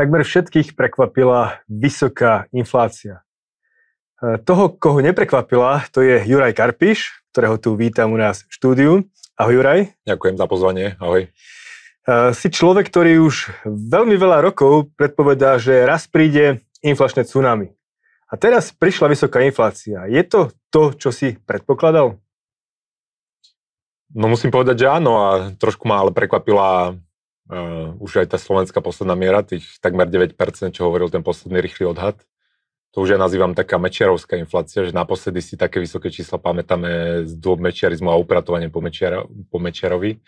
Takmer všetkých prekvapila vysoká inflácia. E, toho, koho neprekvapila, to je Juraj Karpiš, ktorého tu vítam u nás v štúdiu. Ahoj Juraj. Ďakujem za pozvanie, ahoj. E, si človek, ktorý už veľmi veľa rokov predpovedá, že raz príde inflačné tsunami. A teraz prišla vysoká inflácia. Je to to, čo si predpokladal? No musím povedať, že áno a trošku ma ale prekvapila uh, už aj tá slovenská posledná miera, tých takmer 9%, čo hovoril ten posledný rýchly odhad. To už ja nazývam taká mečiarovská inflácia, že naposledy si také vysoké čísla pamätáme z dôb mečiarizmu a upratovanie po, mečiar, po mečiarovi.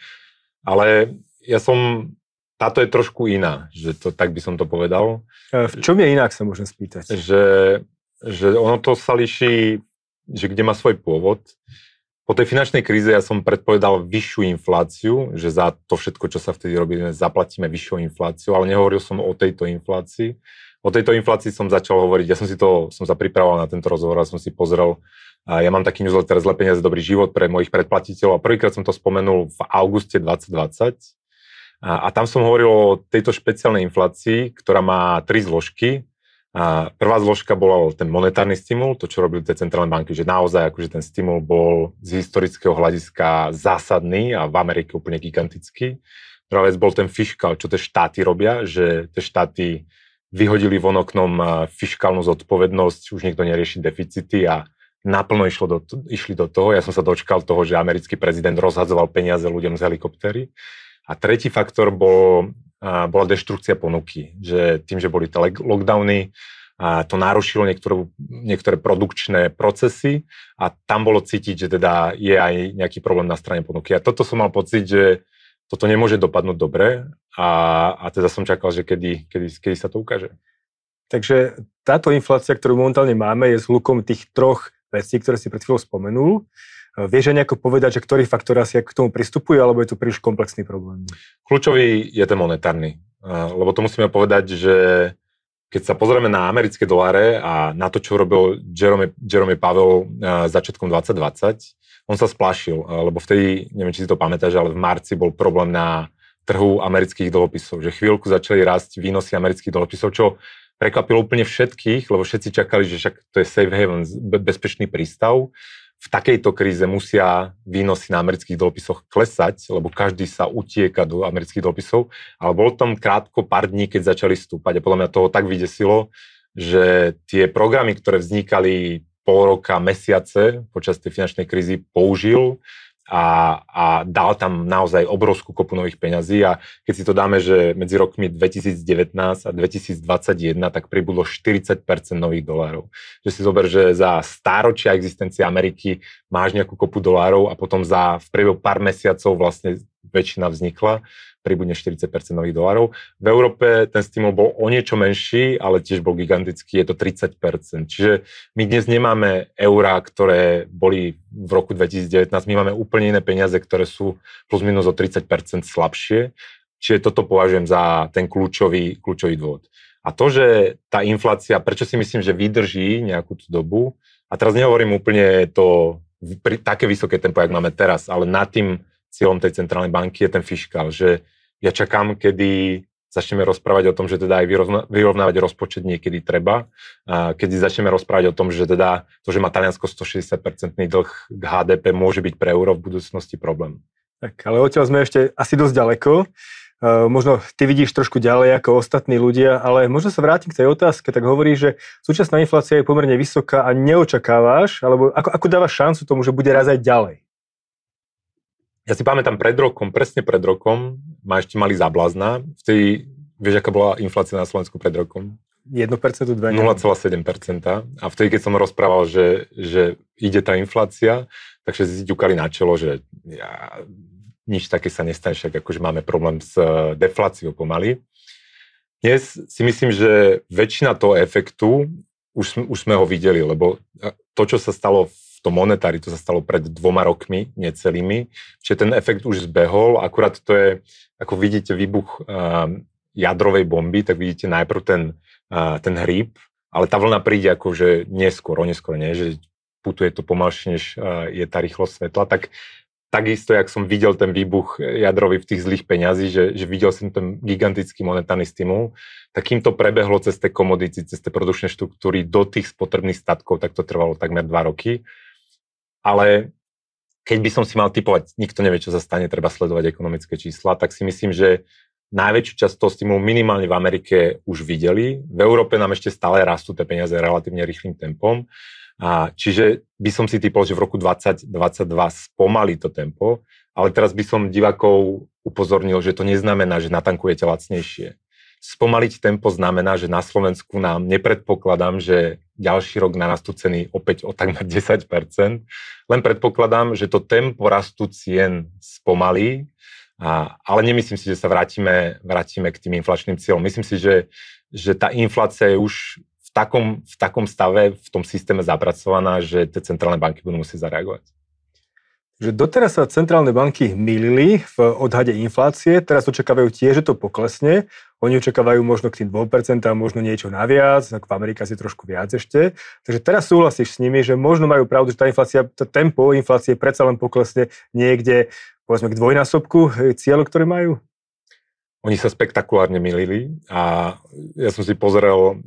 Ale ja som, táto je trošku iná, že to, tak by som to povedal. V čom je inak, sa môžem spýtať? Že, že ono to sa líši, že kde má svoj pôvod. Po tej finančnej kríze ja som predpovedal vyššiu infláciu, že za to všetko, čo sa vtedy robí, zaplatíme vyššiu infláciu, ale nehovoril som o tejto inflácii. O tejto inflácii som začal hovoriť, ja som si to, som sa pripravoval na tento rozhovor a som si pozrel, a ja mám taký newsletter Zle peniaze, dobrý život pre mojich predplatiteľov a prvýkrát som to spomenul v auguste 2020 a, a tam som hovoril o tejto špeciálnej inflácii, ktorá má tri zložky prvá zložka bola ten monetárny stimul, to, čo robili tie centrálne banky, že naozaj akože ten stimul bol z historického hľadiska zásadný a v Amerike úplne gigantický. Druhá vec bol ten fiskál, čo tie štáty robia, že tie štáty vyhodili von oknom fiskálnu zodpovednosť, už nikto nerieši deficity a naplno išlo do, išli do toho. Ja som sa dočkal toho, že americký prezident rozhadzoval peniaze ľuďom z helikoptéry. A tretí faktor bol bola deštrukcia ponuky. Že tým, že boli tie lockdowny, a to narušilo niektoré, niektoré produkčné procesy a tam bolo cítiť, že teda je aj nejaký problém na strane ponuky. A toto som mal pocit, že toto nemôže dopadnúť dobre a, a teda som čakal, že kedy, kedy, kedy sa to ukáže. Takže táto inflácia, ktorú momentálne máme, je zhlukom tých troch vecí, ktoré si pred chvíľou spomenul. Vieš aj nejako povedať, že ktorý faktor asi k tomu pristupuje, alebo je to príliš komplexný problém? Kľúčový je ten monetárny. Lebo to musíme povedať, že keď sa pozrieme na americké doláre a na to, čo robil Jerome, Jerome Pavel začiatkom 2020, on sa splašil, lebo vtedy, neviem, či si to pamätáš, ale v marci bol problém na trhu amerických dlhopisov, že chvíľku začali rásť výnosy amerických dlhopisov, čo prekvapilo úplne všetkých, lebo všetci čakali, že však to je safe haven, bezpečný prístav v takejto kríze musia výnosy na amerických dlhopisoch klesať, lebo každý sa utieka do amerických dlhopisov, ale bol tam krátko pár dní, keď začali stúpať. A podľa mňa toho tak vydesilo, že tie programy, ktoré vznikali pol roka, mesiace počas tej finančnej krízy použil a, a dal tam naozaj obrovskú kopu nových peňazí a keď si to dáme, že medzi rokmi 2019 a 2021 tak pribudlo 40% nových dolárov. Že si zober, že za stáročia existencie Ameriky máš nejakú kopu dolárov a potom za v priebehu pár mesiacov vlastne väčšina vznikla pribudne 40% nových dolárov. V Európe ten stimul bol o niečo menší, ale tiež bol gigantický, je to 30%. Čiže my dnes nemáme eurá, ktoré boli v roku 2019, my máme úplne iné peniaze, ktoré sú plus minus o 30% slabšie. Čiže toto považujem za ten kľúčový, kľúčový dôvod. A to, že tá inflácia, prečo si myslím, že vydrží nejakú tú dobu, a teraz nehovorím úplne to pri také vysoké tempo, jak máme teraz, ale nad tým cieľom tej centrálnej banky je ten fiskál, že ja čakám, kedy začneme rozprávať o tom, že teda aj vyrovnávať rozpočet niekedy treba, kedy začneme rozprávať o tom, že teda to, že má Taliansko 160-percentný dlh k HDP, môže byť pre euro v budúcnosti problém. Tak, ale odtiaľ sme ešte asi dosť ďaleko. Uh, možno ty vidíš trošku ďalej ako ostatní ľudia, ale možno sa vrátim k tej otázke, tak hovorí, že súčasná inflácia je pomerne vysoká a neočakávaš, alebo ako, ako dávaš šancu tomu, že bude raz aj ďalej? Ja si pamätám pred rokom, presne pred rokom, ma ešte mali zablazna. Vtedy, vieš, aká bola inflácia na Slovensku pred rokom? 1%, 2%? 0,7%. A vtedy, keď som rozprával, že, že ide tá inflácia, tak všetci si ťukali na čelo, že ja, nič také sa nestane, však akože máme problém s eh, defláciou pomaly. Dnes si myslím, že väčšina toho efektu už, už sme ho videli, lebo eh, to, čo sa stalo v tom monetári, to sa stalo pred dvoma rokmi, necelými, čiže ten efekt už zbehol, akurát to je, ako vidíte výbuch uh, jadrovej bomby, tak vidíte najprv ten, uh, ten hríb, ale tá vlna príde akože neskôr, neskôr, nie, že putuje to pomalšie, než uh, je tá rýchlosť svetla, tak takisto, jak som videl ten výbuch jadrový v tých zlých peňazí, že, že videl som ten gigantický monetárny stimul, tak kým to prebehlo cez tie komodity, cez tie produkčné štruktúry do tých spotrebných statkov, tak to trvalo takmer dva roky. Ale keď by som si mal typovať, nikto nevie, čo sa stane, treba sledovať ekonomické čísla, tak si myslím, že najväčšiu časť toho stimulu minimálne v Amerike už videli. V Európe nám ešte stále rastú tie peniaze relatívne rýchlým tempom. A čiže by som si typol, že v roku 2022 spomalí to tempo, ale teraz by som divákov upozornil, že to neznamená, že natankujete lacnejšie. Spomaliť tempo znamená, že na Slovensku nám nepredpokladám, že ďalší rok narastú ceny opäť o takmer 10%. Len predpokladám, že to tempo rastu cien spomalí, a, ale nemyslím si, že sa vrátime, vrátime k tým inflačným cieľom. Myslím si, že, že tá inflácia je už takom, v takom stave, v tom systéme zapracovaná, že tie centrálne banky budú musieť zareagovať. Že doteraz sa centrálne banky milili v odhade inflácie, teraz očakávajú tiež, že to poklesne. Oni očakávajú možno k tým 2%, možno niečo naviac, ako v Amerike asi trošku viac ešte. Takže teraz súhlasíš s nimi, že možno majú pravdu, že tá inflácia, to tempo inflácie predsa len poklesne niekde, povedzme, k dvojnásobku cieľu, ktoré majú? Oni sa spektakulárne milili a ja som si pozrel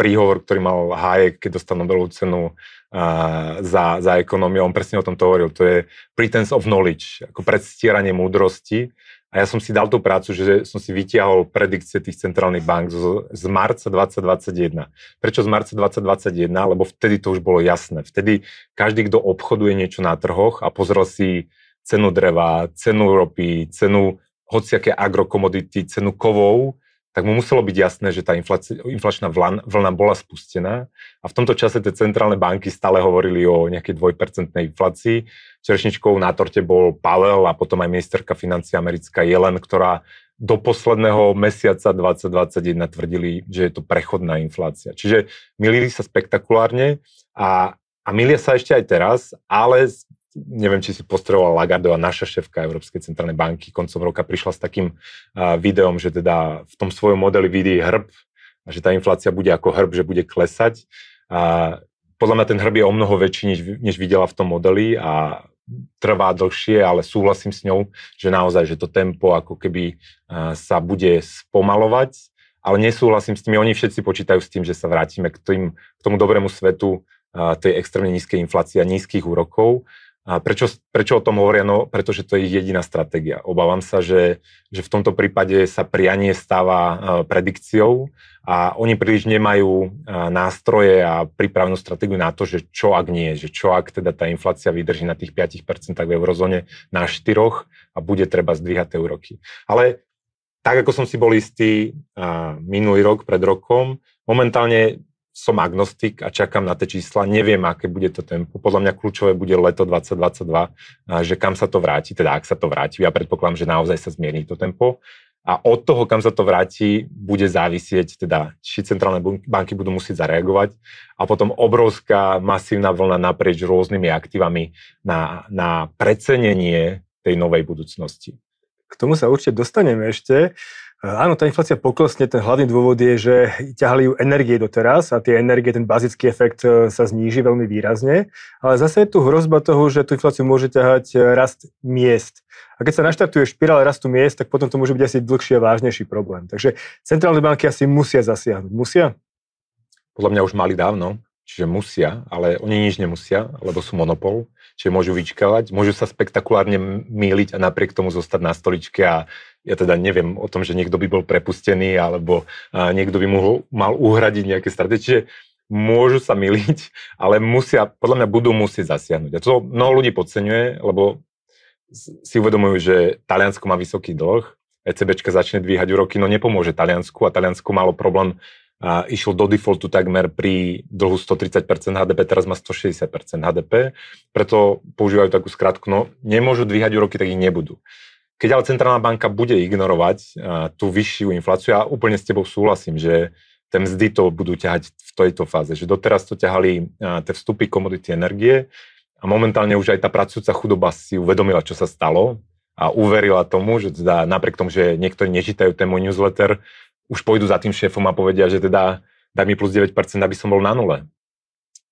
príhovor, ktorý mal Hayek, keď dostal Nobelovú cenu uh, za, za ekonómiu. On presne o tom to hovoril. To je pretense of knowledge, ako predstieranie múdrosti. A ja som si dal tú prácu, že som si vytiahol predikcie tých centrálnych bank z, z marca 2021. Prečo z marca 2021? Lebo vtedy to už bolo jasné. Vtedy každý, kto obchoduje niečo na trhoch a pozrel si cenu dreva, cenu ropy, cenu hociaké agrokomodity, cenu kovov, tak mu muselo byť jasné, že tá inflačná vlna bola spustená a v tomto čase tie centrálne banky stále hovorili o nejakej dvojpercentnej inflácii. Čerešničkou na torte bol Pavel a potom aj ministerka financí americká Jelen, ktorá do posledného mesiaca 2021 tvrdili, že je to prechodná inflácia. Čiže milili sa spektakulárne a, a milia sa ešte aj teraz, ale neviem, či si postreboval Lagardová, naša šéfka Európskej centrálnej banky, koncom roka prišla s takým videom, že teda v tom svojom modeli vidí hrb a že tá inflácia bude ako hrb, že bude klesať. A podľa mňa ten hrb je o mnoho väčší, než, než videla v tom modeli a trvá dlhšie, ale súhlasím s ňou, že naozaj, že to tempo ako keby sa bude spomalovať, ale nesúhlasím s tými, oni všetci počítajú s tým, že sa vrátime k, tým, k tomu dobrému svetu tej extrémne nízkej inflácie a nízkych úrokov a prečo, prečo o tom hovoria? No, pretože to je jediná stratégia. Obávam sa, že, že v tomto prípade sa prianie stáva uh, predikciou a oni príliš nemajú uh, nástroje a prípravnú stratégiu na to, že čo ak nie, že čo ak teda tá inflácia vydrží na tých 5% v eurozóne na 4 a bude treba zdvíhať tie úroky. Ale tak, ako som si bol istý minulý rok, pred rokom, momentálne som agnostik a čakám na tie čísla, neviem, aké bude to tempo. Podľa mňa kľúčové bude leto 2022, že kam sa to vráti, teda ak sa to vráti. Ja predpokladám, že naozaj sa zmiení to tempo. A od toho, kam sa to vráti, bude závisieť, teda, či centrálne banky budú musieť zareagovať a potom obrovská masívna vlna naprieč rôznymi aktívami na, na precenenie tej novej budúcnosti. K tomu sa určite dostaneme ešte. Áno, tá inflácia poklesne, ten hlavný dôvod je, že ťahali ju energie doteraz a tie energie, ten bazický efekt e, sa zníži veľmi výrazne, ale zase je tu hrozba toho, že tú infláciu môže ťahať e, rast miest. A keď sa naštartuje špirála rastu miest, tak potom to môže byť asi dlhší a vážnejší problém. Takže centrálne banky asi musia zasiahnuť. Musia? Podľa mňa už mali dávno, čiže musia, ale oni nič nemusia, lebo sú monopol, čiže môžu vyčkávať, môžu sa spektakulárne míliť a napriek tomu zostať na stoličke a ja teda neviem o tom, že niekto by bol prepustený alebo niekto by mohol, mal uhradiť nejaké stratégie. Môžu sa miliť, ale musia, podľa mňa budú musieť zasiahnuť. A to mnoho ľudí podceňuje, lebo si uvedomujú, že Taliansko má vysoký dlh, ECBčka začne dvíhať úroky, no nepomôže Taliansku a Taliansko malo problém a išiel do defaultu takmer pri dlhu 130% HDP, teraz má 160% HDP, preto používajú takú skratku, no nemôžu dvíhať úroky, tak ich nebudú. Keď ale centrálna banka bude ignorovať uh, tú vyššiu infláciu, ja úplne s tebou súhlasím, že tie mzdy to budú ťahať v tejto fáze, že doteraz to ťahali uh, tie vstupy komodity energie a momentálne už aj tá pracujúca chudoba si uvedomila, čo sa stalo a uverila tomu, že teda napriek tomu, že niektorí nečítajú ten môj newsletter, už pôjdu za tým šéfom a povedia, že teda daj mi plus 9%, aby som bol na nule.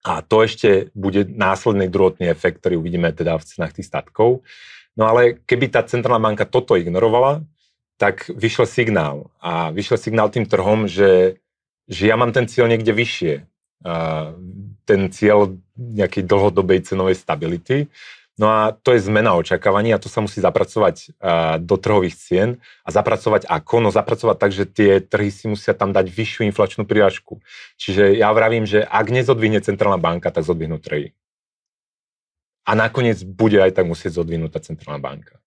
A to ešte bude následný druhotný efekt, ktorý uvidíme teda v cenách tých statkov. No ale keby tá centrálna banka toto ignorovala, tak vyšiel signál. A vyšiel signál tým trhom, že, že ja mám ten cieľ niekde vyššie. A ten cieľ nejakej dlhodobej cenovej stability. No a to je zmena očakávaní a to sa musí zapracovať do trhových cien a zapracovať ako? No zapracovať tak, že tie trhy si musia tam dať vyššiu inflačnú prirážku. Čiže ja vravím, že ak nezodvihne centrálna banka, tak zodvihnú trhy. A nakoniec bude aj tak musieť zodvihnúť tá centrálna banka.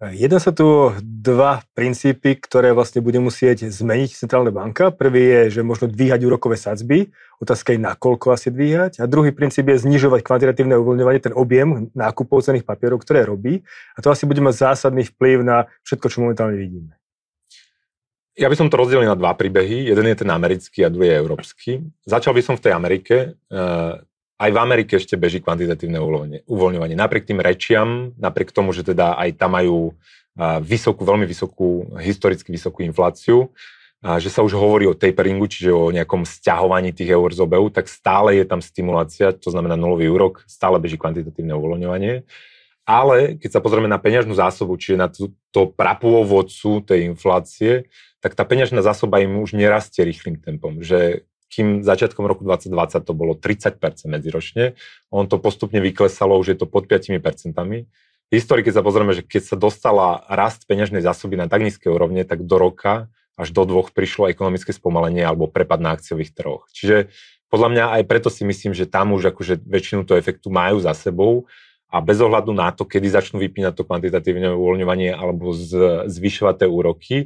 Jedna sa tu dva princípy, ktoré vlastne bude musieť zmeniť centrálna banka. Prvý je, že možno dvíhať úrokové sadzby. Otázka je, nakoľko asi dvíhať. A druhý princíp je znižovať kvantitatívne uvoľňovanie, ten objem nákupov cených papierov, ktoré robí. A to asi bude mať zásadný vplyv na všetko, čo momentálne vidíme. Ja by som to rozdelil na dva príbehy. Jeden je ten americký a druhý je európsky. Začal by som v tej Amerike. Aj v Amerike ešte beží kvantitatívne uvoľňovanie. Napriek tým rečiam, napriek tomu, že teda aj tam majú vysokú, veľmi vysokú, historicky vysokú infláciu, a že sa už hovorí o taperingu, čiže o nejakom stiahovaní tých eur z obehu, tak stále je tam stimulácia, to znamená nulový úrok, stále beží kvantitatívne uvoľňovanie. Ale keď sa pozrieme na peňažnú zásobu, čiže na to, to prapôvodcu tej inflácie, tak tá peňažná zásoba im už nerastie rýchlým tempom. Že kým začiatkom roku 2020 to bolo 30% medziročne, on to postupne vyklesalo, už je to pod 5%. Historicky sa pozrieme, že keď sa dostala rast peňažnej zásoby na tak nízke úrovne, tak do roka až do dvoch prišlo ekonomické spomalenie alebo prepad na akciových trhoch. Čiže podľa mňa aj preto si myslím, že tam už akože väčšinu toho efektu majú za sebou a bez ohľadu na to, kedy začnú vypínať to kvantitatívne uvoľňovanie alebo z, zvyšovať tie úroky,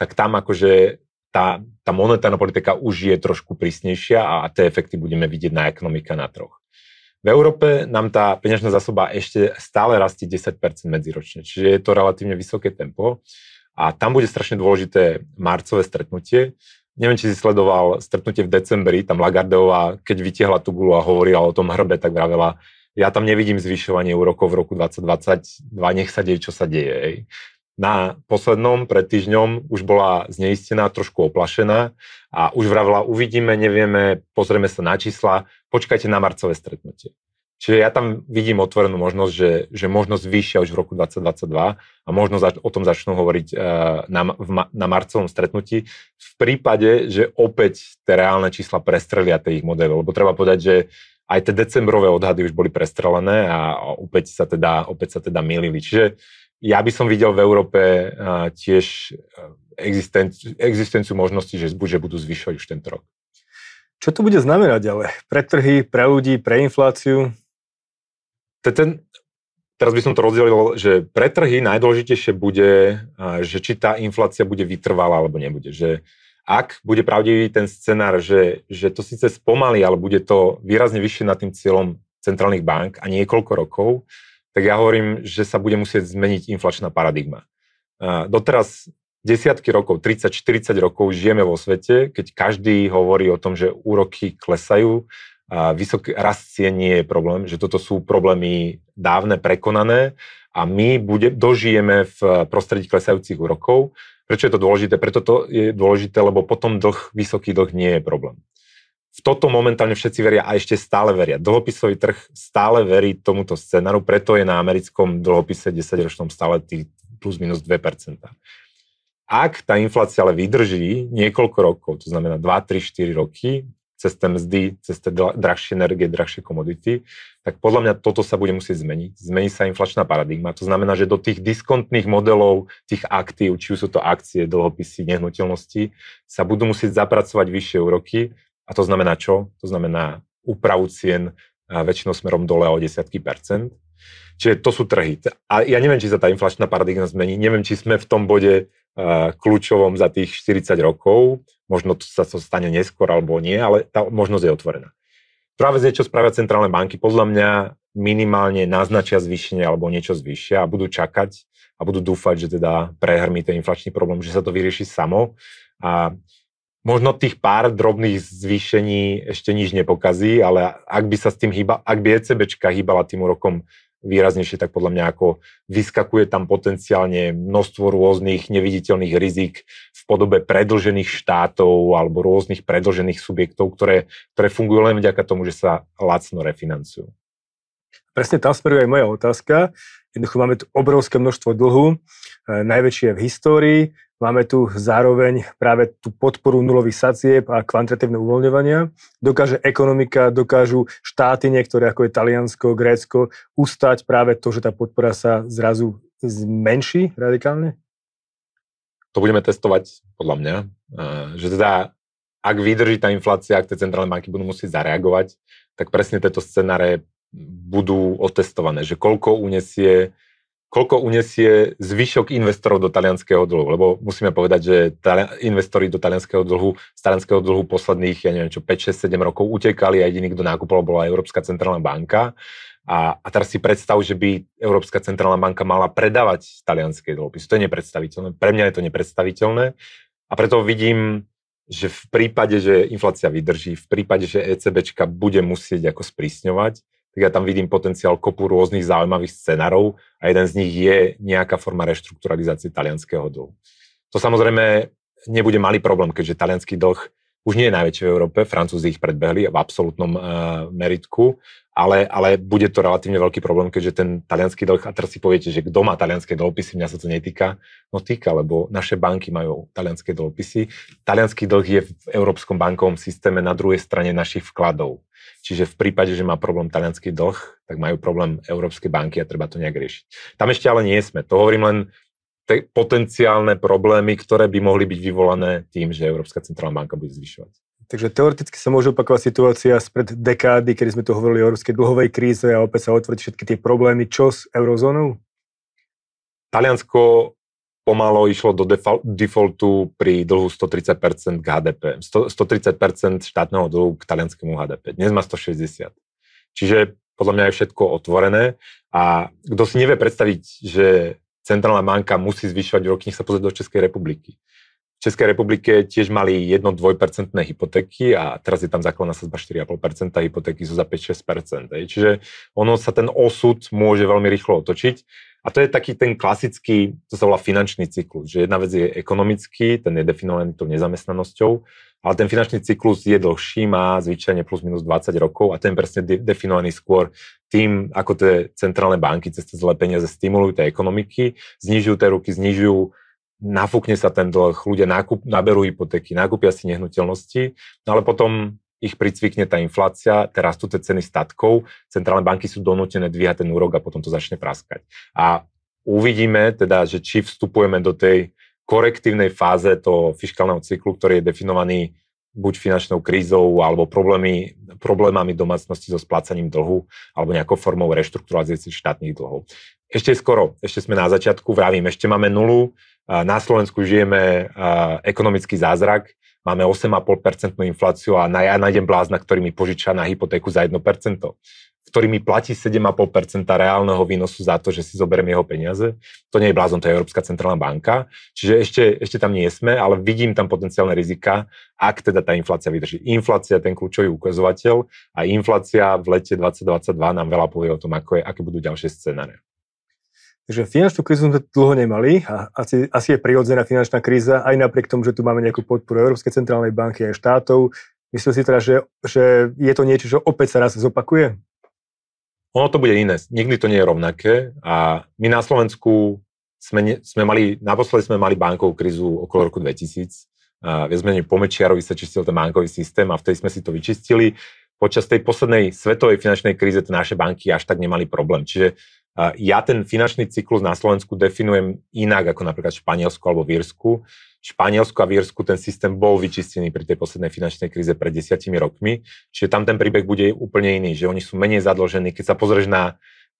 tak tam akože tá, tá monetárna politika už je trošku prísnejšia a, tie efekty budeme vidieť na ekonomika na troch. V Európe nám tá peňažná zásoba ešte stále rastie 10% medziročne, čiže je to relatívne vysoké tempo a tam bude strašne dôležité marcové stretnutie. Neviem, či si sledoval stretnutie v decembri, tam Lagardová, keď vytiahla tú gulu a hovorila o tom hrbe, tak vravela, ja tam nevidím zvyšovanie úrokov v roku 2022, nech sa deje, čo sa deje na poslednom pred týždňom už bola zneistená, trošku oplašená a už vravila, uvidíme, nevieme, pozrieme sa na čísla, počkajte na marcové stretnutie. Čiže ja tam vidím otvorenú možnosť, že, že možnosť vyššia už v roku 2022 a možno zač- o tom začnú hovoriť uh, na, v ma- na marcovom stretnutí v prípade, že opäť tie reálne čísla prestrelia tie ich modely. Lebo treba povedať, že aj tie decembrové odhady už boli prestrelené a opäť sa teda, opäť sa teda milili. Čiže ja by som videl v Európe tiež existenciu, existenciu možnosti, že že budú zvyšovať už tento rok. Čo to bude znamenať ale pre trhy, pre ľudí, pre infláciu? Ten, teraz by som to rozdelil, že pre trhy najdôležitejšie bude, že či tá inflácia bude vytrvalá alebo nebude. Že ak bude pravdivý ten scenár, že, že to síce spomalí, ale bude to výrazne vyššie nad tým cieľom centrálnych bank a niekoľko rokov, tak ja hovorím, že sa bude musieť zmeniť inflačná paradigma. Doteraz desiatky rokov, 30-40 rokov žijeme vo svete, keď každý hovorí o tom, že úroky klesajú, a vysoký rast cien nie je problém, že toto sú problémy dávne prekonané a my bude, dožijeme v prostredí klesajúcich úrokov. Prečo je to dôležité? Preto to je dôležité, lebo potom dlh, vysoký dlh nie je problém v toto momentálne všetci veria a ešte stále veria. Dlhopisový trh stále verí tomuto scenáru, preto je na americkom dlhopise 10-ročnom stále tých plus minus 2%. Ak tá inflácia ale vydrží niekoľko rokov, to znamená 2, 3, 4 roky, cez tie mzdy, cez tie drahšie energie, drahšie komodity, tak podľa mňa toto sa bude musieť zmeniť. Zmení sa inflačná paradigma. To znamená, že do tých diskontných modelov tých aktív, či už sú to akcie, dlhopisy, nehnuteľnosti, sa budú musieť zapracovať vyššie úroky a to znamená čo? To znamená úpravu cien väčšinou smerom dole o desiatky percent. Čiže to sú trhy. A ja neviem, či sa tá inflačná paradigma zmení. Neviem, či sme v tom bode kľúčovom za tých 40 rokov. Možno to sa to stane neskôr alebo nie, ale tá možnosť je otvorená. Druhá vec je, čo spravia centrálne banky. Podľa mňa minimálne naznačia zvýšenie alebo niečo zvýšia a budú čakať a budú dúfať, že teda prehrmí ten inflačný problém, že sa to vyrieši samo. A možno tých pár drobných zvýšení ešte nič nepokazí, ale ak by sa s tým hýba, ak by ECBčka hýbala tým úrokom výraznejšie, tak podľa mňa ako vyskakuje tam potenciálne množstvo rôznych neviditeľných rizik v podobe predlžených štátov alebo rôznych predlžených subjektov, ktoré, ktoré fungujú len vďaka tomu, že sa lacno refinancujú. Presne tam smeruje aj moja otázka. Jednoducho máme tu obrovské množstvo dlhu, e, najväčšie v histórii. Máme tu zároveň práve tú podporu nulových sadzieb a kvantitatívne uvoľňovania. Dokáže ekonomika, dokážu štáty niektoré, ako je Taliansko, Grécko, ustať práve to, že tá podpora sa zrazu zmenší radikálne? To budeme testovať, podľa mňa. Že teda, ak vydrží tá inflácia, ak tie centrálne banky budú musieť zareagovať, tak presne tieto scenáre budú otestované, že koľko unesie koľko unesie zvyšok investorov do talianského dlhu, lebo musíme povedať, že investori do talianského dlhu, z talianského dlhu posledných, ja neviem čo, 5, 6, 7 rokov utekali a jediný, kto nákupoval, bola Európska centrálna banka. A, a teraz si predstav, že by Európska centrálna banka mala predávať talianské dlhopisy. To je nepredstaviteľné. Pre mňa je to nepredstaviteľné. A preto vidím, že v prípade, že inflácia vydrží, v prípade, že ECBčka bude musieť ako sprísňovať, tak ja tam vidím potenciál kopu rôznych zaujímavých scenárov a jeden z nich je nejaká forma reštrukturalizácie talianského dlhu. To samozrejme nebude malý problém, keďže talianský dlh už nie je najväčší v Európe, Francúzi ich predbehli v absolútnom uh, meritku, ale, ale bude to relatívne veľký problém, keďže ten talianský dlh, a teraz si poviete, že kto má talianské dlhopisy, mňa sa to netýka, no týka, lebo naše banky majú talianské dlhopisy. Talianský dlh je v európskom bankovom systéme na druhej strane našich vkladov. Čiže v prípade, že má problém talianský dlh, tak majú problém európske banky a treba to nejak riešiť. Tam ešte ale nie sme. To hovorím len te potenciálne problémy, ktoré by mohli byť vyvolané tým, že Európska centrálna banka bude zvyšovať. Takže teoreticky sa môže opakovať situácia spred dekády, kedy sme tu hovorili o európskej dlhovej kríze a opäť sa otvoriť všetky tie problémy. Čo s eurozónou? Taliansko pomalo išlo do defaultu pri dlhu 130% k HDP. 130% štátneho dlhu k talianskému HDP. Dnes má 160. Čiže podľa mňa je všetko otvorené a kto si nevie predstaviť, že centrálna banka musí zvyšovať úroky, nech sa pozrieť do Českej republiky. V Českej republike tiež mali 1-2% hypotéky a teraz je tam základná sazba 4,5%, hypotéky sú za 5-6%. Čiže ono sa ten osud môže veľmi rýchlo otočiť a to je taký ten klasický, to sa volá finančný cyklus, že jedna vec je ekonomický, ten je definovaný tou nezamestnanosťou, ale ten finančný cyklus je dlhší, má zvyčajne plus minus 20 rokov a ten presne de- definovaný skôr tým, ako tie centrálne banky cez tie zlé peniaze stimulujú tie ekonomiky, znižujú tie ruky, znižujú nafúkne sa ten dlh, ľudia nákup, naberú hypotéky, nákupia si nehnuteľnosti, no ale potom ich pricvikne tá inflácia, teraz tie ceny statkov, centrálne banky sú donútené dvíhať ten úrok a potom to začne praskať. A uvidíme teda, že či vstupujeme do tej korektívnej fáze toho fiskálneho cyklu, ktorý je definovaný buď finančnou krízou alebo problémy, problémami domácnosti so splácaním dlhu alebo nejakou formou reštrukturalizácie štátnych dlhov. Ešte skoro, ešte sme na začiatku, vravím, ešte máme nulu, na Slovensku žijeme ekonomický zázrak, máme 8,5% infláciu a ja nájdem blázna, ktorý mi požiča na hypotéku za 1%, ktorý mi platí 7,5% reálneho výnosu za to, že si zoberiem jeho peniaze. To nie je blázon, to je Európska centrálna banka. Čiže ešte, ešte tam nie sme, ale vidím tam potenciálne rizika, ak teda tá inflácia vydrží. Inflácia ten kľúčový ukazovateľ a inflácia v lete 2022 nám veľa povie o tom, ako je, aké budú ďalšie scenáre. Takže finančnú krízu sme dlho nemali a asi, asi je prirodzená finančná kríza, aj napriek tomu, že tu máme nejakú podporu Európskej centrálnej banky aj štátov. Myslím si teda, že, že je to niečo, čo opäť sa raz zopakuje? Ono to bude iné. Nikdy to nie je rovnaké a my na Slovensku sme, sme mali, naposledy sme mali bankovú krízu okolo roku 2000. A viac menej po Mečiarovi sa čistil ten bankový systém a vtedy sme si to vyčistili. Počas tej poslednej svetovej finančnej kríze tie naše banky až tak nemali problém. Čiže ja ten finančný cyklus na Slovensku definujem inak ako napríklad Španielsku alebo v Írsku. V Španielsku a v Írsku ten systém bol vyčistený pri tej poslednej finančnej kríze pred desiatimi rokmi, čiže tam ten príbeh bude úplne iný, že oni sú menej zadlžení. Keď sa pozrieš na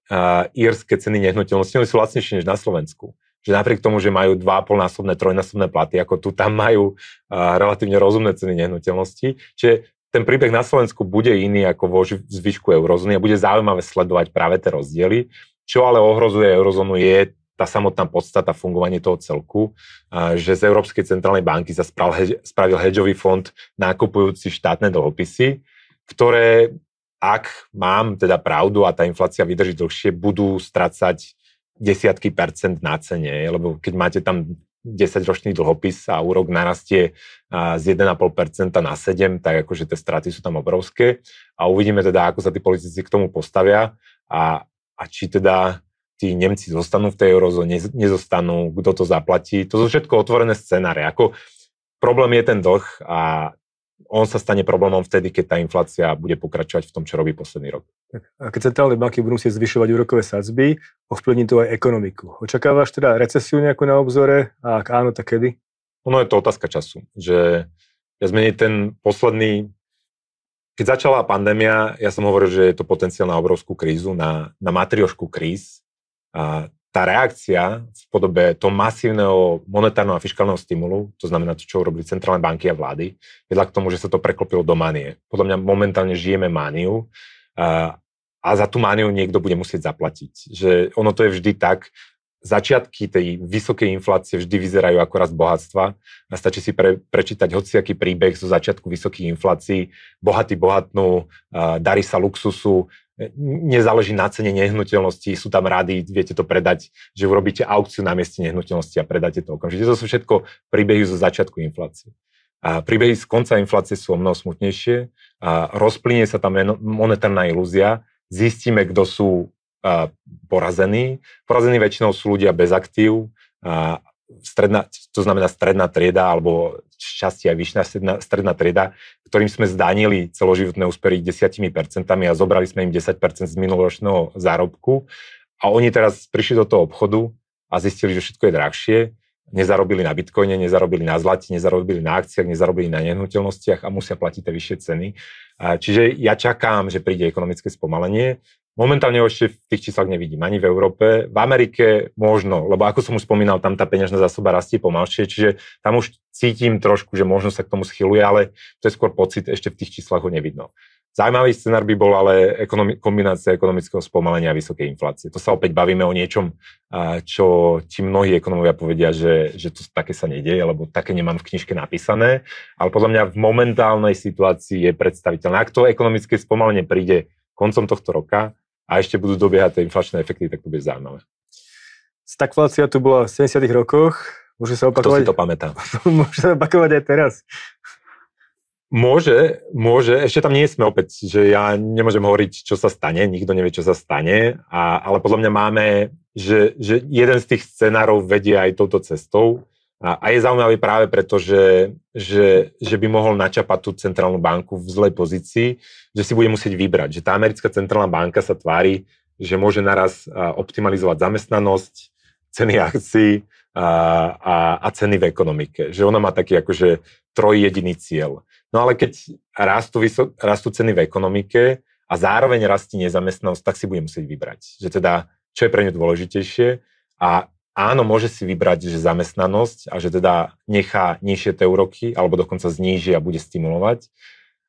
uh, írske ceny nehnuteľnosti, oni sú lacnejšie než na Slovensku. Že napriek tomu, že majú 2,5 násobné, trojnásobné platy, ako tu tam majú uh, relatívne rozumné ceny nehnuteľnosti. Čiže ten príbeh na Slovensku bude iný ako vo zvyšku eurozóny a bude zaujímavé sledovať práve tie rozdiely. Čo ale ohrozuje eurozónu je tá samotná podstata fungovanie toho celku, že z Európskej centrálnej banky sa spravil hedžový fond nákupujúci štátne dlhopisy, ktoré ak mám teda pravdu a tá inflácia vydrží dlhšie, budú strácať desiatky percent na cene, lebo keď máte tam 10-ročný dlhopis a úrok narastie z 1,5% na 7, tak akože tie straty sú tam obrovské. A uvidíme teda, ako sa tí politici k tomu postavia. A, a či teda tí Nemci zostanú v tej eurozóne, nezostanú, kto to zaplatí. To sú všetko otvorené scenáre. Ako problém je ten dlh a on sa stane problémom vtedy, keď tá inflácia bude pokračovať v tom, čo robí posledný rok. A keď centrálne banky budú musieť zvyšovať úrokové sadzby, ovplyvní to aj ekonomiku. Očakávaš teda recesiu nejakú na obzore a ak áno, tak kedy? Ono je to otázka času, že ja zmením ten posledný keď začala pandémia, ja som hovoril, že je to potenciál na obrovskú krízu, na, na matriošku kríz. A tá reakcia v podobe toho masívneho monetárneho a fiskálneho stimulu, to znamená to, čo urobili centrálne banky a vlády, vedľa k tomu, že sa to preklopilo do manie. Podľa mňa momentálne žijeme mániu a, a za tú mániu niekto bude musieť zaplatiť. Že ono to je vždy tak, začiatky tej vysokej inflácie vždy vyzerajú ako rast bohatstva a stačí si pre, prečítať hociaký príbeh zo začiatku vysokých inflácií. Bohatí bohatnú, darí sa luxusu, nezáleží na cene nehnuteľnosti, sú tam rady, viete to predať, že urobíte aukciu na mieste nehnuteľnosti a predáte to okamžite. To sú všetko príbehy zo začiatku inflácie. A príbehy z konca inflácie sú o mnoho smutnejšie. A rozplynie sa tam monetárna ilúzia. Zistíme, kto sú porazení. Porazení väčšinou sú ľudia bez aktív, stredná, to znamená stredná trieda alebo šťastie aj vyššia stredná, stredná trieda, ktorým sme zdanili celoživotné úspery 10% a zobrali sme im 10% z minuloročného zárobku. A oni teraz prišli do toho obchodu a zistili, že všetko je drahšie, nezarobili na bitcoine, nezarobili na zlate, nezarobili na akciách, nezarobili na nehnuteľnostiach a musia platiť tie vyššie ceny. Čiže ja čakám, že príde ekonomické spomalenie. Momentálne ho ešte v tých číslach nevidím ani v Európe. V Amerike možno, lebo ako som už spomínal, tam tá peňažná zásoba rastie pomalšie, čiže tam už cítim trošku, že možno sa k tomu schyluje, ale to je skôr pocit, ešte v tých číslach ho nevidno. Zaujímavý scenár by bol ale ekonomi- kombinácia ekonomického spomalenia a vysokej inflácie. To sa opäť bavíme o niečom, čo ti mnohí ekonomovia povedia, že, že to také sa nedieje, lebo také nemám v knižke napísané. Ale podľa mňa v momentálnej situácii je predstaviteľné. Ak to ekonomické spomalenie príde koncom tohto roka, a ešte budú dobiehať tie inflačné efekty, tak to bude zaujímavé. Stagflácia tu bola v 70 rokoch, môže sa opakovať... Kto si to pamätá? môže sa opakovať aj teraz. Môže, môže. Ešte tam nie sme opäť, že ja nemôžem hovoriť, čo sa stane, nikto nevie, čo sa stane, a, ale podľa mňa máme, že, že jeden z tých scenárov vedie aj touto cestou a, a je zaujímavý práve preto, že, že, že by mohol načapať tú centrálnu banku v zlej pozícii, že si bude musieť vybrať. Že tá americká centrálna banka sa tvári, že môže naraz optimalizovať zamestnanosť, ceny akcií a, a, a ceny v ekonomike. Že ona má taký akože trojjediný cieľ. No ale keď rastú, vysok, rastú ceny v ekonomike a zároveň rastí nezamestnanosť, tak si bude musieť vybrať. Že teda, čo je pre ňu dôležitejšie. A áno, môže si vybrať, že zamestnanosť a že teda nechá nižšie tie úroky alebo dokonca zníži a bude stimulovať.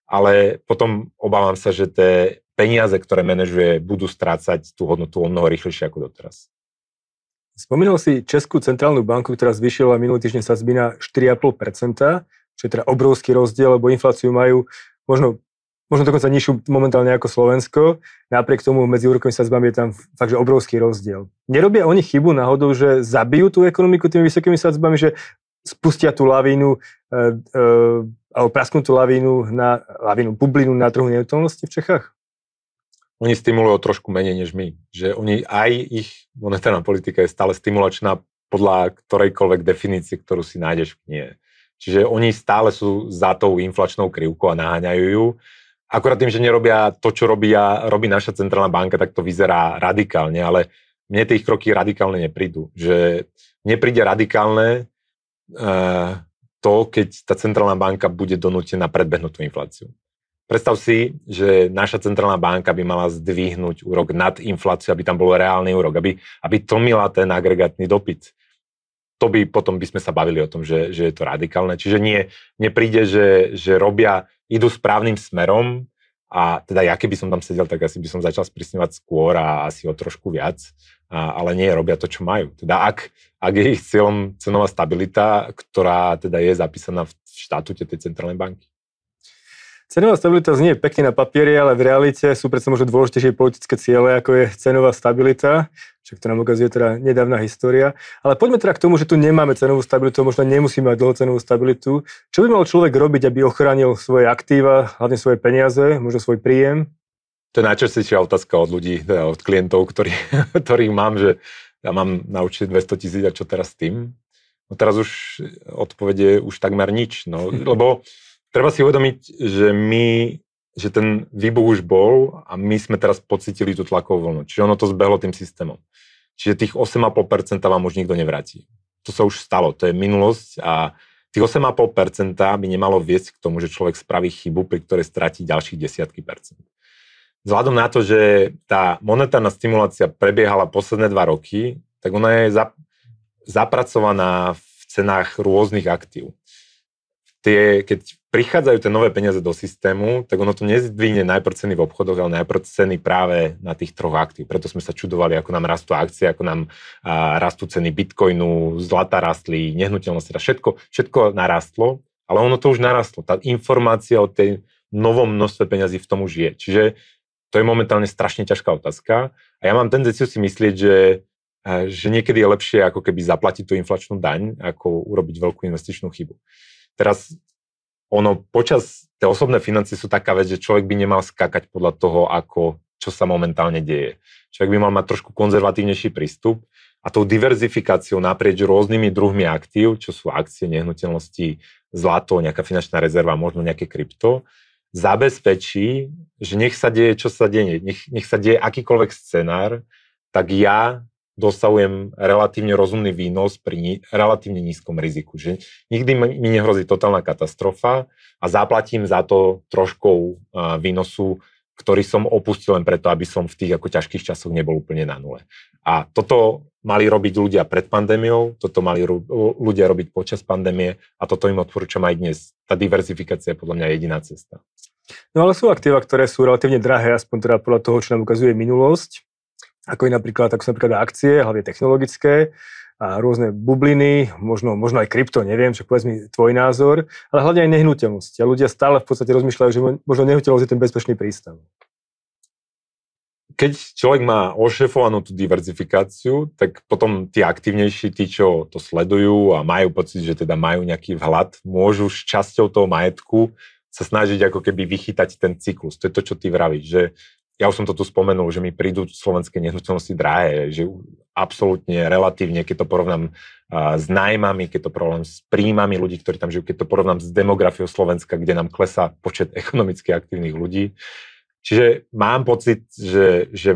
Ale potom obávam sa, že tie peniaze, ktoré manažuje, budú strácať tú hodnotu o mnoho rýchlejšie ako doteraz. Spomínal si Českú centrálnu banku, ktorá zvyšila minulý týždeň sadzby na 4,5%, čo je teda obrovský rozdiel, lebo infláciu majú možno možno dokonca nižšiu momentálne ako Slovensko. Napriek tomu medzi úrokovými sadzbami je tam fakt, že obrovský rozdiel. Nerobia oni chybu náhodou, že zabijú tú ekonomiku tými vysokými sadzbami, že spustia tú lavínu, e, e, alebo prasknú tú lavínu, na, lavínu, bublinu na trhu nehnuteľnosti v Čechách? Oni stimulujú trošku menej než my. Že oni, aj ich monetárna politika je stále stimulačná podľa ktorejkoľvek definície, ktorú si nájdeš v knihe. Čiže oni stále sú za tou inflačnou krivkou a naháňajú ju akorát tým, že nerobia to, čo robia, robí naša centrálna banka, tak to vyzerá radikálne, ale mne tie ich kroky radikálne neprídu. Že nepríde radikálne uh, to, keď tá centrálna banka bude donútená predbehnúť tú infláciu. Predstav si, že naša centrálna banka by mala zdvihnúť úrok nad infláciu, aby tam bol reálny úrok, aby, aby tlmila ten agregátny dopyt. To by potom by sme sa bavili o tom, že, že je to radikálne. Čiže nie, nepríde, že, že robia idú správnym smerom a teda ja keby som tam sedel, tak asi by som začal sprísňovať skôr a asi o trošku viac, a, ale nie, robia to, čo majú. Teda ak, ak je ich cieľom cenová stabilita, ktorá teda je zapísaná v štatute tej centrálnej banky. Cenová stabilita znie pekne na papieri, ale v realite sú predsa možno dôležitejšie politické ciele, ako je cenová stabilita, však to nám ukazuje teda nedávna história. Ale poďme teda k tomu, že tu nemáme cenovú stabilitu, možno nemusíme mať dlhocenovú stabilitu. Čo by mal človek robiť, aby ochránil svoje aktíva, hlavne svoje peniaze, možno svoj príjem? To je najčastejšia otázka od ľudí, teda od klientov, ktorí, ktorých mám, že ja mám na 200 tisíc a čo teraz s tým? No teraz už odpovede už takmer nič, no, lebo treba si uvedomiť, že my, že ten výbuch už bol a my sme teraz pocitili tú tlakovú vlnu. Čiže ono to zbehlo tým systémom. Čiže tých 8,5% vám už nikto nevráti. To sa už stalo, to je minulosť a tých 8,5% by nemalo viesť k tomu, že človek spraví chybu, pri ktorej stratí ďalších desiatky percent. Vzhľadom na to, že tá monetárna stimulácia prebiehala posledné dva roky, tak ona je zapracovaná v cenách rôznych aktív. Tie, keď prichádzajú tie nové peniaze do systému, tak ono to nezdvihne najprv ceny v obchodoch, ale najprv ceny práve na tých troch aktív. Preto sme sa čudovali, ako nám rastú akcie, ako nám a, rastú ceny bitcoinu, zlata rastli, nehnuteľnosti, všetko, všetko narastlo, ale ono to už narastlo. Tá informácia o tej novom množstve peňazí v tom už je. Čiže to je momentálne strašne ťažká otázka. A ja mám tendenciu si myslieť, že že niekedy je lepšie ako keby zaplatiť tú inflačnú daň, ako urobiť veľkú investičnú chybu. Teraz ono počas, tie osobné financie sú taká vec, že človek by nemal skakať podľa toho, ako, čo sa momentálne deje. Človek by mal mať trošku konzervatívnejší prístup a tou diverzifikáciou naprieč rôznymi druhmi aktív, čo sú akcie, nehnuteľnosti, zlato, nejaká finančná rezerva, možno nejaké krypto, zabezpečí, že nech sa deje, čo sa deje, nech, nech sa deje akýkoľvek scenár, tak ja dosahujem relatívne rozumný výnos pri ni- relatívne nízkom riziku. Že nikdy mi nehrozí totálna katastrofa a zaplatím za to troškou výnosu, ktorý som opustil len preto, aby som v tých ako ťažkých časoch nebol úplne na nule. A toto mali robiť ľudia pred pandémiou, toto mali ru- ľudia robiť počas pandémie a toto im odporúčam aj dnes. Tá diverzifikácia je podľa mňa jediná cesta. No ale sú aktíva, ktoré sú relatívne drahé, aspoň teda podľa toho, čo nám ukazuje minulosť ako je napríklad, ako sú napríklad akcie, hlavne technologické, a rôzne bubliny, možno, možno aj krypto, neviem, čo povedz mi tvoj názor, ale hlavne aj nehnuteľnosť. A ľudia stále v podstate rozmýšľajú, že možno nehnuteľnosť je ten bezpečný prístav. Keď človek má ošefovanú tú diverzifikáciu, tak potom tí aktívnejší, tí, čo to sledujú a majú pocit, že teda majú nejaký vhľad, môžu s časťou toho majetku sa snažiť ako keby vychytať ten cyklus. To je to, čo ty vravíš, že ja už som to tu spomenul, že mi prídu slovenské nehnuteľnosti drahé, že absolútne relatívne, keď to porovnám s nájmami, keď to porovnám s príjmami ľudí, ktorí tam žijú, keď to porovnám s demografiou Slovenska, kde nám klesá počet ekonomicky aktívnych ľudí. Čiže mám pocit, že, že,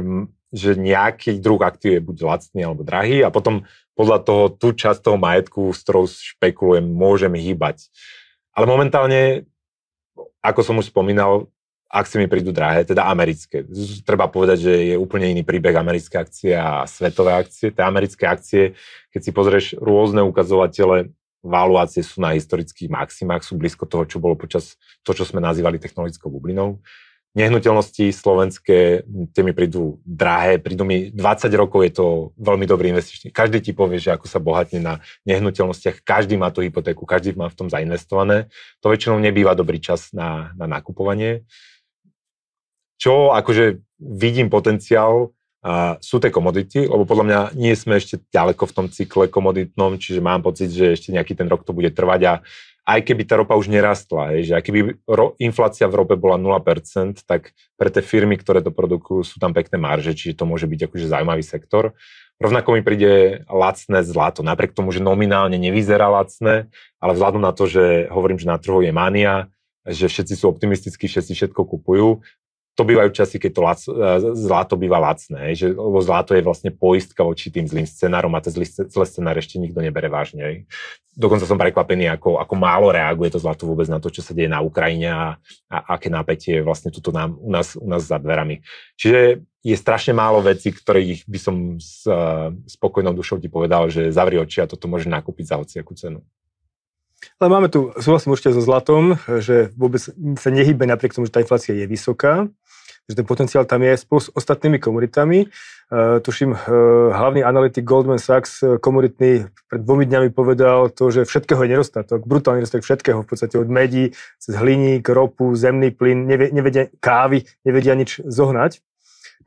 že nejaký druh aktív je buď lacný alebo drahý a potom podľa toho tú časť toho majetku, s ktorou špekulujem, môžem hýbať. Ale momentálne, ako som už spomínal, akcie mi prídu drahé, teda americké. Treba povedať, že je úplne iný príbeh americké akcie a svetové akcie. Tie americké akcie, keď si pozrieš rôzne ukazovatele, valuácie sú na historických maximách, sú blízko toho, čo bolo počas to, čo sme nazývali technologickou bublinou. Nehnuteľnosti slovenské, tie mi prídu drahé, prídu mi 20 rokov, je to veľmi dobrý investičný. Každý ti povie, že ako sa bohatne na nehnuteľnostiach, každý má tú hypotéku, každý má v tom zainvestované. To väčšinou nebýva dobrý čas na, na nakupovanie čo akože vidím potenciál, a sú tie komodity, lebo podľa mňa nie sme ešte ďaleko v tom cykle komoditnom, čiže mám pocit, že ešte nejaký ten rok to bude trvať a aj keby tá ropa už nerastla, hej, že aj keby ro, inflácia v rope bola 0%, tak pre tie firmy, ktoré to produkujú, sú tam pekné marže, čiže to môže byť akože zaujímavý sektor. Rovnako mi príde lacné zlato, napriek tomu, že nominálne nevyzerá lacné, ale vzhľadom na to, že hovorím, že na trhu je mania, že všetci sú optimistickí, všetci všetko kupujú, to bývajú časy, keď to lac, e, zlato býva lacné, že, lebo zlato je vlastne poistka voči tým zlým scenárom a ten zlý, zlý scenár ešte nikto nebere vážne. Dokonca som prekvapený, ako, ako málo reaguje to zlato vôbec na to, čo sa deje na Ukrajine a, a aké napätie je vlastne tuto nám, u, nás, u nás za dverami. Čiže je strašne málo vecí, ktorých by som s uh, spokojnou dušou ti povedal, že zavri oči a toto môže nakúpiť za hociakú cenu. Ale máme tu, súhlasím určite so zlatom, že vôbec sa nehybe napriek tomu, že tá inflácia je vysoká že ten potenciál tam je spolu s ostatnými komunitami. Uh, tuším, uh, hlavný analytik Goldman Sachs uh, komunitný pred dvomi dňami povedal to, že všetkého je nedostatok, brutálny nedostatok všetkého, v podstate od medí, cez hliník, ropu, zemný plyn, nevie, nevedia kávy, nevedia nič zohnať.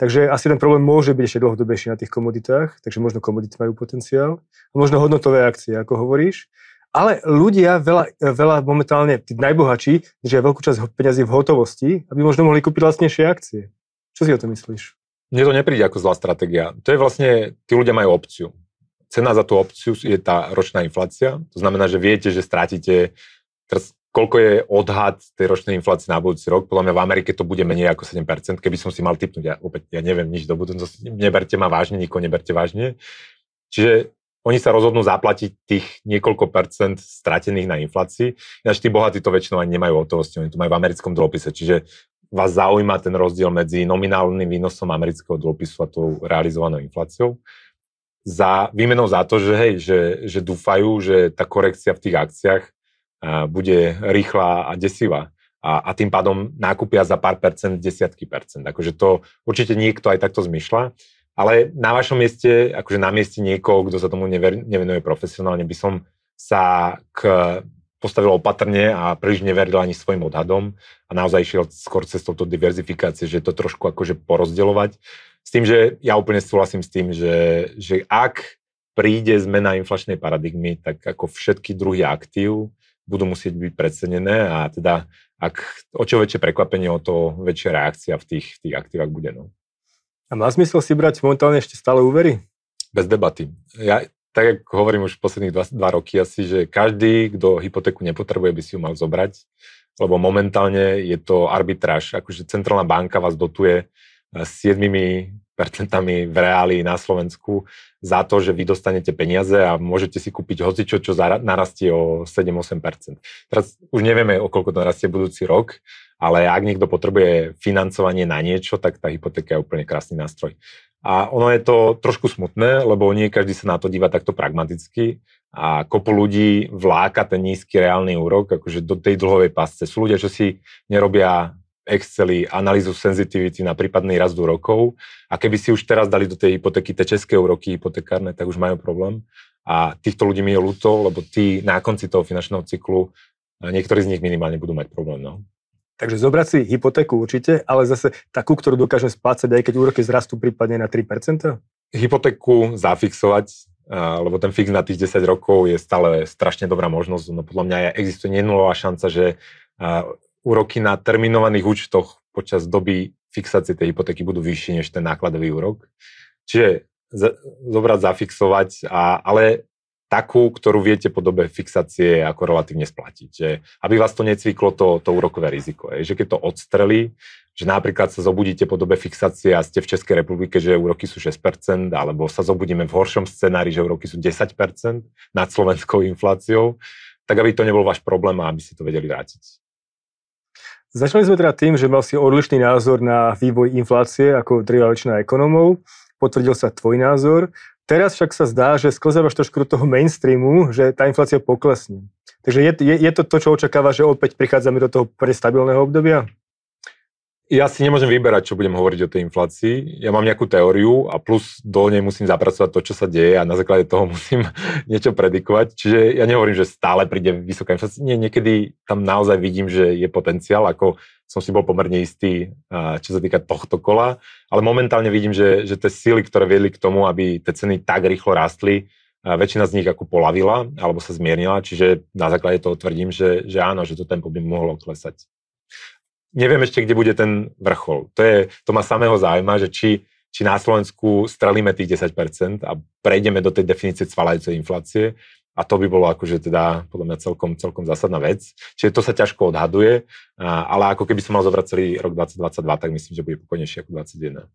Takže asi ten problém môže byť ešte dlhodobejší na tých komoditách, takže možno komodity majú potenciál. Možno hodnotové akcie, ako hovoríš. Ale ľudia, veľa, veľa momentálne, tí najbohatší, držia veľkú časť peniazy v hotovosti, aby možno mohli kúpiť lacnejšie akcie. Čo si o tom myslíš? Mne to nepríde ako zlá stratégia. To je vlastne, tí ľudia majú opciu. Cena za tú opciu je tá ročná inflácia. To znamená, že viete, že strátite, teraz koľko je odhad tej ročnej inflácie na budúci rok. Podľa mňa v Amerike to bude menej ako 7%, keby som si mal typnúť. Ja, opäť, ja neviem nič do budúcnosti. Neberte ma vážne, nikoho neberte vážne. Čiže oni sa rozhodnú zaplatiť tých niekoľko percent stratených na inflácii. Ináč tí bohatí to väčšinou ani nemajú hotovosti, oni to majú v americkom dlhopise, čiže vás zaujíma ten rozdiel medzi nominálnym výnosom amerického dlhopisu a tou realizovanou infláciou. Za, výmenou za to, že, hej, že, že dúfajú, že tá korekcia v tých akciách a, bude rýchla a desivá. A, a tým pádom nákupia za pár percent desiatky percent. Akože to určite niekto aj takto zmyšľa. Ale na vašom mieste, akože na mieste niekoho, kto sa tomu never, nevenuje profesionálne, by som sa k, postavil opatrne a príliš neveril ani svojim odhadom a naozaj išiel skôr cez touto diverzifikácie, že to trošku akože porozdeľovať. S tým, že ja úplne súhlasím s tým, že, že ak príde zmena inflačnej paradigmy, tak ako všetky druhy aktív budú musieť byť precenené a teda ak o čo väčšie prekvapenie, o to väčšia reakcia v tých, tých aktívach bude. No. A má zmysel si brať momentálne ešte stále úvery? Bez debaty. Ja, tak ako hovorím už posledných dva, dva roky asi, že každý, kto hypotéku nepotrebuje, by si ju mal zobrať, lebo momentálne je to arbitráž. Akože centrálna banka vás dotuje 7 eh, percentami v reáli na Slovensku za to, že vy dostanete peniaze a môžete si kúpiť hocičo, čo narastie o 7-8%. Teraz už nevieme, o koľko to narastie budúci rok, ale ak niekto potrebuje financovanie na niečo, tak tá hypotéka je úplne krásny nástroj. A ono je to trošku smutné, lebo nie každý sa na to díva takto pragmaticky a kopu ľudí vláka ten nízky reálny úrok akože do tej dlhovej pasce. Sú ľudia, čo si nerobia Exceli analýzu sensitivity na prípadný rast rokov a keby si už teraz dali do tej hypotéky tie české úroky hypotekárne, tak už majú problém. A týchto ľudí mi je ľúto, lebo tí na konci toho finančného cyklu, niektorí z nich minimálne budú mať problém. No. Takže zobrať si hypotéku určite, ale zase takú, ktorú dokážem splácať, aj keď úroky zrastú prípadne na 3%? Hypotéku zafixovať, lebo ten fix na tých 10 rokov je stále strašne dobrá možnosť. No podľa mňa existuje nenulová šanca, že úroky na terminovaných účtoch počas doby fixácie tej hypotéky budú vyššie než ten nákladový úrok. Čiže zobrať, zafixovať, a, ale takú, ktorú viete po dobe fixácie ako relatívne splatiť. Že, aby vás to necviklo to, to úrokové riziko. Je, že keď to odstrelí, že napríklad sa zobudíte po dobe fixácie a ste v Českej republike, že úroky sú 6%, alebo sa zobudíme v horšom scenári, že úroky sú 10% nad slovenskou infláciou, tak aby to nebol váš problém a aby si to vedeli vrátiť. Začali sme teda tým, že mal si odlišný názor na vývoj inflácie ako drvá väčšina ekonomov. Potvrdil sa tvoj názor. Teraz však sa zdá, že sklzávaš trošku do toho mainstreamu, že tá inflácia poklesne. Takže je, je, je to to, čo očakáva, že opäť prichádzame do toho prestabilného obdobia? Ja si nemôžem vyberať, čo budem hovoriť o tej inflácii. Ja mám nejakú teóriu a plus do nej musím zapracovať to, čo sa deje a na základe toho musím niečo predikovať. Čiže ja nehovorím, že stále príde vysoká inflácia. Nie, niekedy tam naozaj vidím, že je potenciál, ako som si bol pomerne istý, čo sa týka tohto kola, ale momentálne vidím, že, že tie síly, ktoré viedli k tomu, aby tie ceny tak rýchlo rástli, väčšina z nich ako polavila alebo sa zmiernila, čiže na základe toho tvrdím, že, že áno, že to tempo by mohlo klesať. Neviem ešte, kde bude ten vrchol. To, je, to ma samého zaujíma, že či, či na Slovensku strelíme tých 10% a prejdeme do tej definície cvalajúcej inflácie, a to by bolo akože teda podľa mňa celkom, celkom zásadná vec. Čiže to sa ťažko odhaduje, ale ako keby som mal zobrať celý rok 2022, tak myslím, že bude pokojnejší ako 2021.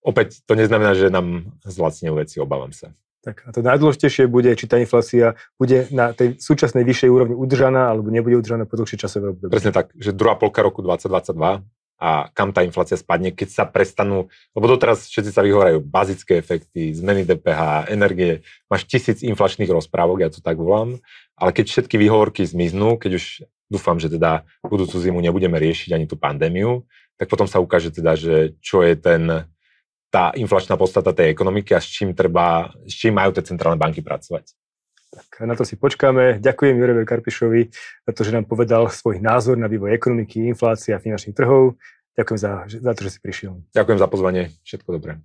Opäť to neznamená, že nám zlacnejú veci, obávam sa. Tak a to najdôležitejšie bude, či tá inflácia bude na tej súčasnej vyššej úrovni udržaná alebo nebude udržaná po dlhšie časové obdobie. Presne tak, že druhá polka roku 2022 a kam tá inflácia spadne, keď sa prestanú, lebo doteraz všetci sa vyhorajú bazické efekty, zmeny DPH, energie, máš tisíc inflačných rozprávok, ja to tak volám, ale keď všetky výhovorky zmiznú, keď už dúfam, že teda budúcu zimu nebudeme riešiť ani tú pandémiu, tak potom sa ukáže teda, že čo je ten, tá inflačná podstata tej ekonomiky a s čím, treba, s čím majú tie centrálne banky pracovať. Tak na to si počkáme. Ďakujem Jurevi Karpišovi za to, že nám povedal svoj názor na vývoj ekonomiky, inflácia a finančných trhov. Ďakujem za, za to, že si prišiel. Ďakujem za pozvanie. Všetko dobré.